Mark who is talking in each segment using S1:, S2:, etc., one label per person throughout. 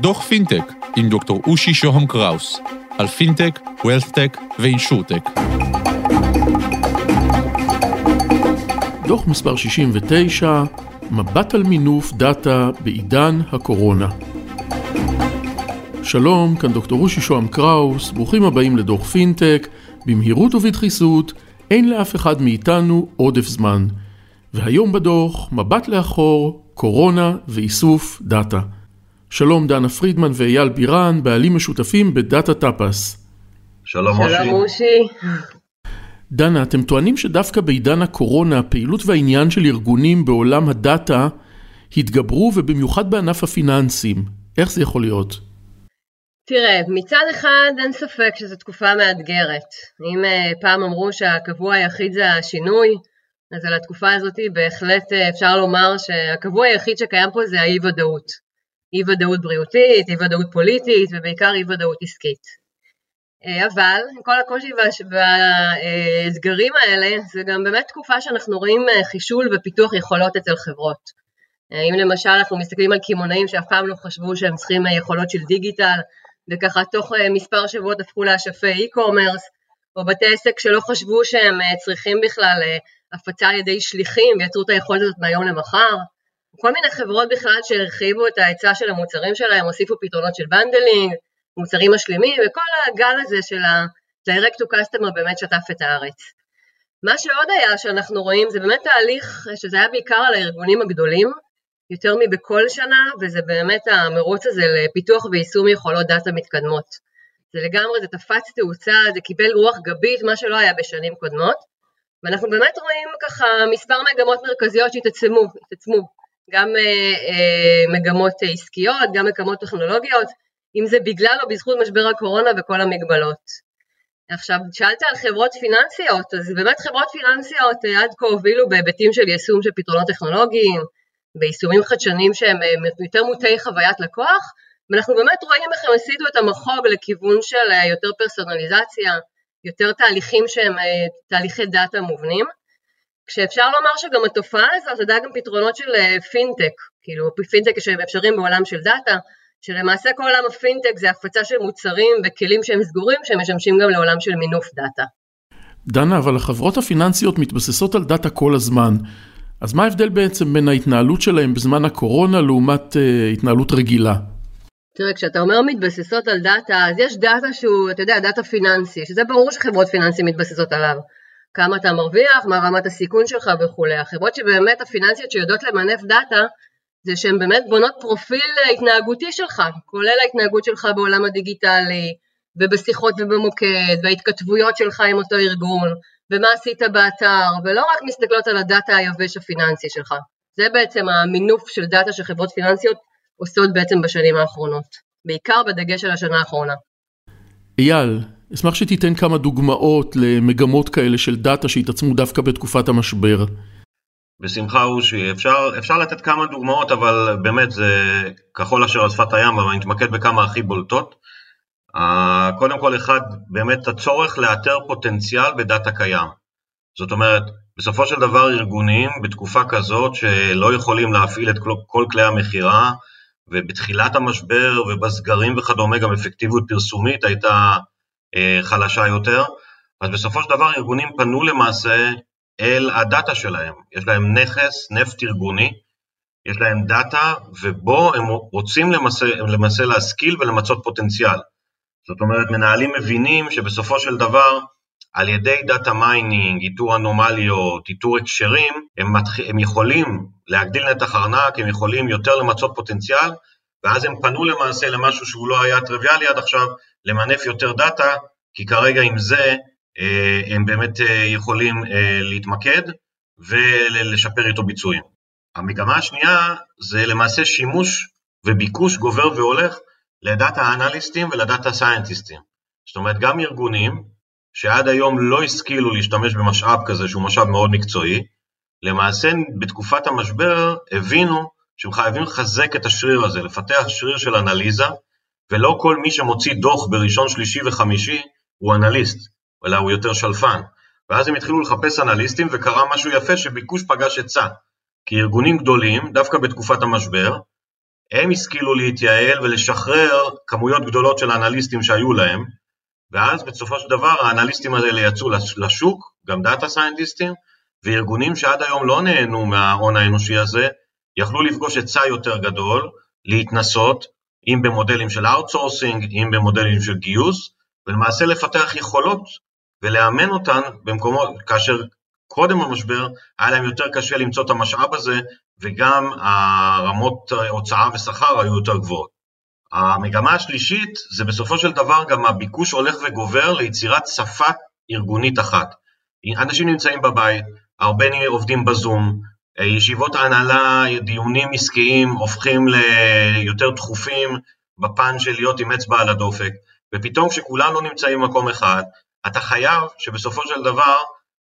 S1: דוח פינטק עם דוקטור אושי שוהם קראוס על פינטק, wealthtech ו insurtech.
S2: דוח מספר 69, מבט על מינוף דאטה בעידן הקורונה. שלום, כאן דוקטור אושי שוהם קראוס, ברוכים הבאים לדוח פינטק, במהירות ובדחיסות, אין לאף אחד מאיתנו עודף זמן. והיום בדוח, מבט לאחור, קורונה ואיסוף דאטה. שלום דנה פרידמן ואייל בירן, בעלים משותפים בדאטה טאפס.
S3: שלום אושי.
S4: שלום אושי.
S2: דנה, אתם טוענים שדווקא בעידן הקורונה, הפעילות והעניין של ארגונים בעולם הדאטה התגברו ובמיוחד בענף הפיננסים. איך זה יכול להיות?
S4: תראה, מצד אחד אין ספק שזו תקופה מאתגרת. אם uh, פעם אמרו שהקבוע היחיד זה השינוי, אז על התקופה הזאת בהחלט uh, אפשר לומר שהקבוע היחיד שקיים פה זה האי-ודאות. אי-ודאות בריאותית, אי-ודאות פוליטית ובעיקר אי-ודאות עסקית. Uh, אבל עם כל הקושי והאתגרים וה, האלה, זה גם באמת תקופה שאנחנו רואים uh, חישול ופיתוח יכולות אצל חברות. אם למשל אנחנו מסתכלים על קמעונאים שאף פעם לא חשבו שהם צריכים יכולות של דיגיטל, וככה תוך אה, מספר שבועות הפכו לאשפי e-commerce, או בתי עסק שלא חשבו שהם אה, צריכים בכלל אה, הפצה על ידי שליחים ויצרו את היכולת הזאת מהיום למחר. כל מיני חברות בכלל שהרחיבו את ההיצע של המוצרים שלהם, הוסיפו פתרונות של bundling, מוצרים משלימים, וכל הגל הזה של ה-direct to customer באמת שטף את הארץ. מה שעוד היה שאנחנו רואים זה באמת תהליך שזה היה בעיקר על הארגונים הגדולים, יותר מבכל שנה, וזה באמת המרוץ הזה לפיתוח ויישום יכולות דאטה מתקדמות. זה לגמרי, זה תפס תאוצה, זה קיבל רוח גבית, מה שלא היה בשנים קודמות, ואנחנו באמת רואים ככה מספר מגמות מרכזיות שהתעצמו, התעצמו, גם אה, אה, מגמות עסקיות, גם מגמות טכנולוגיות, אם זה בגלל או בזכות משבר הקורונה וכל המגבלות. עכשיו, שאלת על חברות פיננסיות, אז באמת חברות פיננסיות אה, עד כה הובילו בהיבטים של יישום של פתרונות טכנולוגיים, ביישומים חדשניים שהם אה, יותר מוטי חוויית לקוח, ואנחנו באמת רואים איך הם הסיטו את המחוג לכיוון של אה, יותר פרסונליזציה, יותר תהליכים שהם אה, תהליכי דאטה מובנים, כשאפשר לומר שגם התופעה הזאת עדה גם פתרונות של פינטק, כאילו פינטק שהם אפשריים בעולם של דאטה, שלמעשה כל עולם הפינטק זה הפצה של מוצרים וכלים שהם סגורים שמשמשים גם לעולם של מינוף דאטה.
S2: דנה, אבל החברות הפיננסיות מתבססות על דאטה כל הזמן. אז מה ההבדל בעצם בין ההתנהלות שלהם בזמן הקורונה לעומת אה, התנהלות רגילה?
S4: תראה, כשאתה אומר מתבססות על דאטה, אז יש דאטה שהוא, אתה יודע, דאטה פיננסי, שזה ברור שחברות פיננסי מתבססות עליו. כמה אתה מרוויח, מה רמת הסיכון שלך וכולי. החברות שבאמת הפיננסיות שיודעות למנף דאטה, זה שהן באמת בונות פרופיל התנהגותי שלך, כולל ההתנהגות שלך בעולם הדיגיטלי, ובשיחות ובמוקד, וההתכתבויות שלך עם אותו ארגון, ומה עשית באתר, ולא רק מסתכלות על הדאטה היבש הפיננסי שלך. זה בעצם המינוף של דאטה שחברות פיננסיות עושות בעצם בשנים האחרונות, בעיקר בדגש על השנה האחרונה.
S2: אייל, אשמח שתיתן כמה דוגמאות למגמות כאלה של דאטה שהתעצמו דווקא בתקופת המשבר.
S3: בשמחה אושי, אפשר, אפשר לתת כמה דוגמאות, אבל באמת זה כחול אשר על שפת הים, אבל אני אתמקד בכמה הכי בולטות. קודם כל אחד, באמת הצורך לאתר פוטנציאל בדאטה קיים. זאת אומרת, בסופו של דבר ארגונים בתקופה כזאת שלא יכולים להפעיל את כל כלי המכירה, ובתחילת המשבר ובסגרים וכדומה גם אפקטיביות פרסומית הייתה אה, חלשה יותר, אז בסופו של דבר ארגונים פנו למעשה אל הדאטה שלהם. יש להם נכס, נפט ארגוני, יש להם דאטה, ובו הם רוצים למעשה, למעשה להשכיל ולמצות פוטנציאל. זאת אומרת, מנהלים מבינים שבסופו של דבר, על ידי data mining, איתור אנומליות, איתור הקשרים, הם, מתח... הם יכולים להגדיל נתח ארנק, הם יכולים יותר למצות פוטנציאל, ואז הם פנו למעשה למשהו שהוא לא היה טריוויאלי עד עכשיו, למנף יותר דאטה, כי כרגע עם זה אה, הם באמת אה, יכולים אה, להתמקד ולשפר איתו ביצועים. המגמה השנייה זה למעשה שימוש וביקוש גובר והולך לדאטה אנליסטים ולדאטה סיינטיסטים. זאת אומרת, גם ארגונים שעד היום לא השכילו להשתמש במשאב כזה שהוא משאב מאוד מקצועי, למעשה בתקופת המשבר הבינו שהם חייבים לחזק את השריר הזה, לפתח שריר של אנליזה, ולא כל מי שמוציא דוח בראשון, שלישי וחמישי הוא אנליסט, אלא הוא יותר שלפן. ואז הם התחילו לחפש אנליסטים וקרה משהו יפה שביקוש פגש היצע. כי ארגונים גדולים, דווקא בתקופת המשבר, הם השכילו להתייעל ולשחרר כמויות גדולות של אנליסטים שהיו להם, ואז בסופו של דבר האנליסטים האלה יצאו לשוק, גם דאטה סיינטיסטים, וארגונים שעד היום לא נהנו מההון האנושי הזה, יכלו לפגוש היצע יותר גדול, להתנסות, אם במודלים של outsourcing, אם במודלים של גיוס, ולמעשה לפתח יכולות ולאמן אותן במקומות, כאשר קודם המשבר היה להם יותר קשה למצוא את המשאב הזה, וגם הרמות הוצאה ושכר היו יותר גבוהות. המגמה השלישית זה בסופו של דבר גם הביקוש הולך וגובר ליצירת שפה ארגונית אחת. אנשים נמצאים בבית, הרבה עובדים בזום, ישיבות ההנהלה, דיונים עסקיים הופכים ליותר דחופים בפן של להיות עם אצבע על הדופק, ופתאום כשכולם לא נמצאים במקום אחד, אתה חייב שבסופו של דבר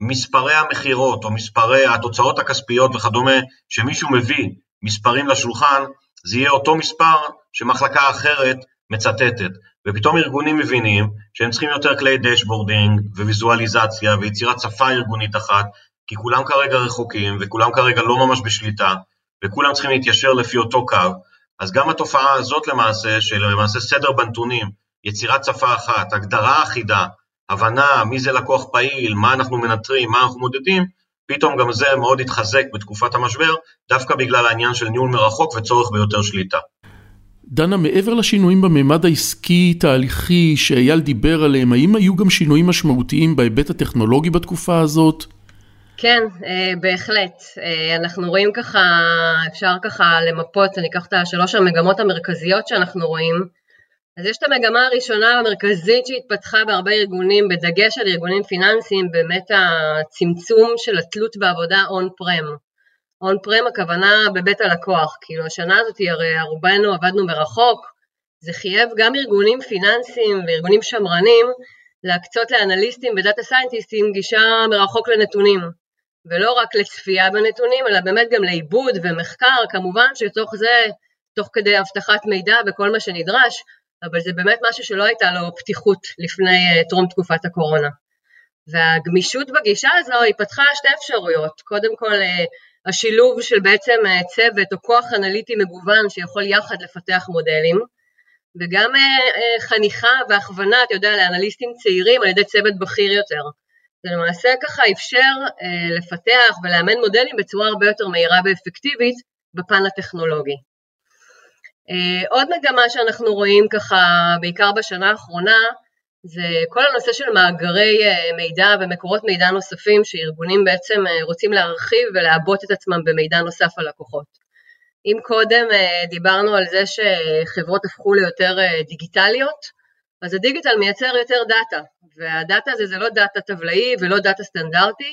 S3: מספרי המכירות או מספרי התוצאות הכספיות וכדומה, שמישהו מביא מספרים לשולחן, זה יהיה אותו מספר שמחלקה אחרת מצטטת. ופתאום ארגונים מבינים שהם צריכים יותר כלי dashboarding וויזואליזציה ויצירת שפה ארגונית אחת, כי כולם כרגע רחוקים וכולם כרגע לא ממש בשליטה, וכולם צריכים להתיישר לפי אותו קו, אז גם התופעה הזאת למעשה, של למעשה סדר בנתונים, יצירת שפה אחת, הגדרה אחידה, הבנה מי זה לקוח פעיל, מה אנחנו מנטרים, מה אנחנו מודדים, פתאום גם זה מאוד התחזק בתקופת המשבר, דווקא בגלל העניין של ניהול מרחוק וצורך ביותר שליטה.
S2: דנה, מעבר לשינויים בממד העסקי-תהליכי שאייל דיבר עליהם, האם היו גם שינויים משמעותיים בהיבט הטכנולוגי בתקופה הזאת?
S4: כן, אה, בהחלט. אה, אנחנו רואים ככה, אפשר ככה למפות, אני אקח את השלוש המגמות המרכזיות שאנחנו רואים. אז יש את המגמה הראשונה המרכזית שהתפתחה בהרבה ארגונים, בדגש על ארגונים פיננסיים, באמת הצמצום של התלות בעבודה און פרם. און פרם הכוונה בבית הלקוח, כאילו השנה הזאת הרי רובנו עבדנו מרחוק, זה חייב גם ארגונים פיננסיים וארגונים שמרנים להקצות לאנליסטים ודאטה סיינטיסטים גישה מרחוק לנתונים, ולא רק לצפייה בנתונים, אלא באמת גם לעיבוד ומחקר, כמובן שתוך זה, תוך כדי אבטחת מידע וכל מה שנדרש, אבל זה באמת משהו שלא הייתה לו פתיחות לפני טרום תקופת הקורונה. והגמישות בגישה הזו היא פתחה שתי אפשרויות, קודם כל השילוב של בעצם אה, צוות או כוח אנליטי מגוון שיכול יחד לפתח מודלים, וגם אה, אה, חניכה והכוונה, אתה יודע, לאנליסטים צעירים על ידי צוות בכיר יותר. זה למעשה ככה אפשר לפתח ולאמן מודלים בצורה הרבה יותר מהירה ואפקטיבית בפן הטכנולוגי. עוד מגמה שאנחנו רואים ככה, בעיקר בשנה האחרונה, זה כל הנושא של מאגרי אה, מידע ומקורות מידע נוספים שארגונים בעצם אה, רוצים להרחיב ולעבות את עצמם במידע נוסף על לקוחות. אם קודם אה, דיברנו על זה שחברות הפכו ליותר דיגיטליות, אז הדיגיטל מייצר יותר דאטה, והדאטה הזה זה לא דאטה טבלאי ולא דאטה סטנדרטי,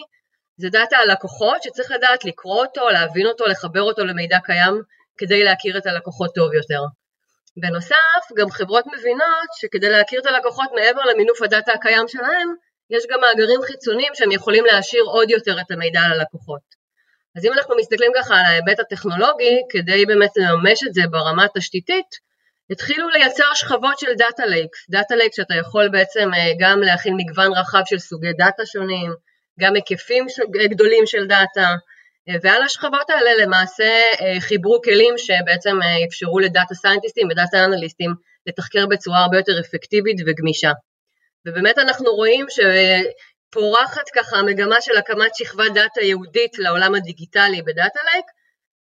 S4: זה דאטה על לקוחות שצריך לדעת לקרוא אותו, להבין אותו, לחבר אותו למידע קיים כדי להכיר את הלקוחות טוב יותר. בנוסף, גם חברות מבינות שכדי להכיר את הלקוחות מעבר למינוף הדאטה הקיים שלהם, יש גם מאגרים חיצוניים שהם יכולים להעשיר עוד יותר את המידע על הלקוחות. אז אם אנחנו מסתכלים ככה על ההיבט הטכנולוגי, כדי באמת לממש את זה ברמה התשתיתית, התחילו לייצר שכבות של data lakes, data lake שאתה יכול בעצם אה, גם להכיל מגוון רחב של סוגי דאטה שונים, גם היקפים גדולים של דאטה, ועל השכבות האלה למעשה אה, חיברו כלים שבעצם אה, אפשרו לדאטה סיינטיסטים ודאטה אנליסטים לתחקר בצורה הרבה יותר אפקטיבית וגמישה. ובאמת אנחנו רואים שפורחת ככה המגמה של הקמת שכבת דאטה ייעודית לעולם הדיגיטלי ב data lake,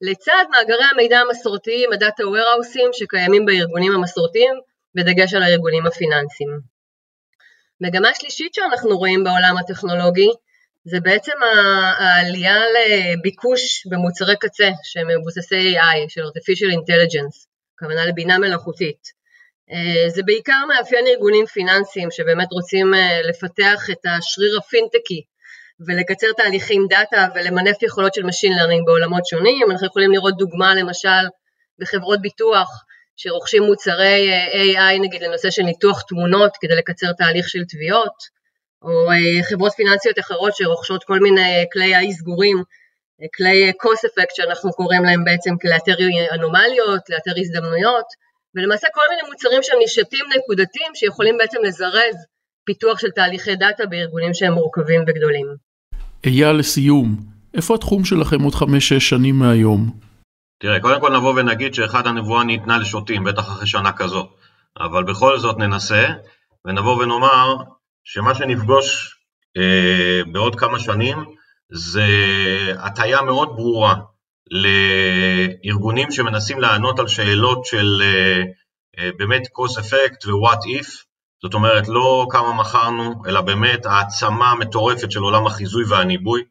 S4: לצד מאגרי המידע המסורתיים, הדאטה ווירהאוסים שקיימים בארגונים המסורתיים, בדגש על הארגונים הפיננסיים. מגמה שלישית שאנחנו רואים בעולם הטכנולוגי זה בעצם העלייה לביקוש במוצרי קצה שהם מבוססי AI, של artificial intelligence, הכוונה לבינה מלאכותית. אה, זה בעיקר מאפיין ארגונים פיננסיים שבאמת רוצים אה, לפתח את השריר הפינטקי ולקצר תהליכים דאטה ולמנף יכולות של Machine Learning בעולמות שונים. אנחנו יכולים לראות דוגמה למשל בחברות ביטוח שרוכשים מוצרי אה, AI נגיד לנושא של ניתוח תמונות כדי לקצר תהליך של תביעות. או אה, חברות פיננסיות אחרות שרוכשות כל מיני כלי אי סגורים, אה, כלי cost effect שאנחנו קוראים להם בעצם לאתר אנומליות, לאתר הזדמנויות, ולמעשה כל מיני מוצרים שהם נישתים נקודתיים שיכולים בעצם לזרז פיתוח של תהליכי דאטה בארגונים שהם מורכבים וגדולים.
S2: אייל, לסיום, איפה התחום שלכם עוד חמש-שש שנים מהיום?
S3: תראה, קודם כל נבוא ונגיד שאחד הנבואה ניתנה לשוטים, בטח אחרי שנה כזו. אבל בכל זאת ננסה, ונבוא ונאמר שמה שנפגוש אה, בעוד כמה שנים זה הטיה מאוד ברורה לארגונים שמנסים לענות על שאלות של אה, אה, באמת cause effect ו-what if, זאת אומרת לא כמה מכרנו, אלא באמת העצמה מטורפת של עולם החיזוי והניבוי,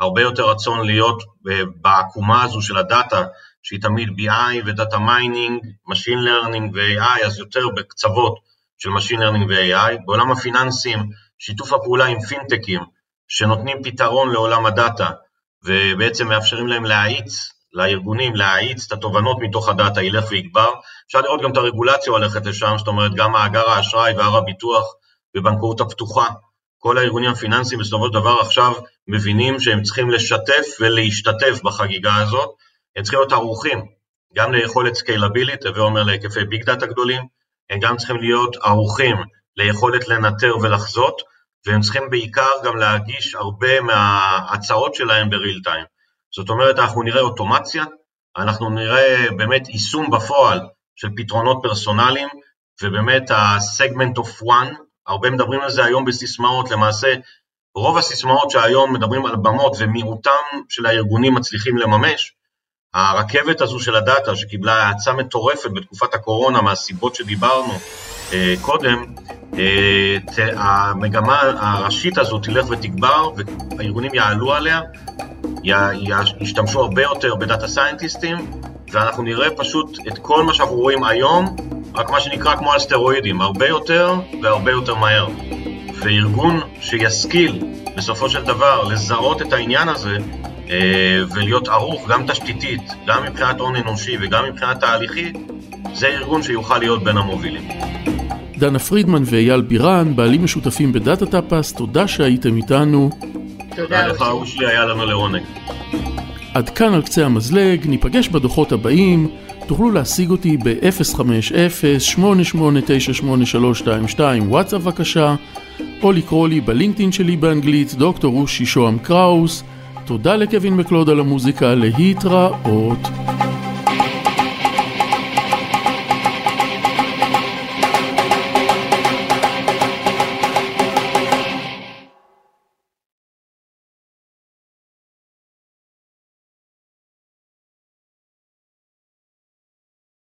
S3: הרבה יותר רצון להיות אה, בעקומה הזו של הדאטה, שהיא תמיד BI ו data mining, Machine Learning ו-AI, אז יותר בקצוות של Machine Learning ו-AI. בעולם הפיננסים, שיתוף הפעולה עם פינטקים, שנותנים פתרון לעולם הדאטה, ובעצם מאפשרים להם להאיץ, לארגונים, להאיץ את התובנות מתוך הדאטה, ילך ויגבר. אפשר לראות גם את הרגולציה הולכת לשם, זאת אומרת, גם מאגר האשראי והר הביטוח ובנקאות הפתוחה. כל הארגונים הפיננסיים בסופו של דבר עכשיו מבינים שהם צריכים לשתף ולהשתתף בחגיגה הזאת, הם צריכים להיות ערוכים גם ליכולת סקיילבילית, הווה אומר להיקפי big data גדולים, הם גם צריכים להיות ערוכים ליכולת לנטר ולחזות, והם צריכים בעיקר גם להגיש הרבה מההצעות שלהם ב real time. זאת אומרת, אנחנו נראה אוטומציה, אנחנו נראה באמת יישום בפועל של פתרונות פרסונליים, ובאמת ה-segment of one, הרבה מדברים על זה היום בסיסמאות, למעשה רוב הסיסמאות שהיום מדברים על במות ומיעוטם של הארגונים מצליחים לממש, הרכבת הזו של הדאטה שקיבלה האצה מטורפת בתקופת הקורונה מהסיבות שדיברנו אה, קודם, אה, המגמה הראשית הזו תלך ותגבר והארגונים יעלו עליה, י, ישתמשו הרבה יותר ב data scientist ים ואנחנו נראה פשוט את כל מה שאנחנו רואים היום, רק מה שנקרא כמו על סטרואידים, הרבה יותר והרבה יותר מהר. וארגון שישכיל בסופו של דבר לזהות את העניין הזה ולהיות ערוך גם תשתיתית, גם מבחינת הון אנושי וגם מבחינת תהליכית, זה ארגון שיוכל להיות בין המובילים.
S2: דנה פרידמן ואייל בירן, בעלים משותפים בדאטה טאפס, תודה שהייתם איתנו.
S3: תודה לך, אושי, היה לנו לעונג.
S2: עד כאן על קצה המזלג, ניפגש בדוחות הבאים, תוכלו להשיג אותי ב-050-8898322 וואטסאפ בבקשה, או לקרוא לי בלינקדאין שלי באנגלית, דוקטור אושי שוהם קראוס. תודה לקווין מקלוד על המוזיקה, להתראות.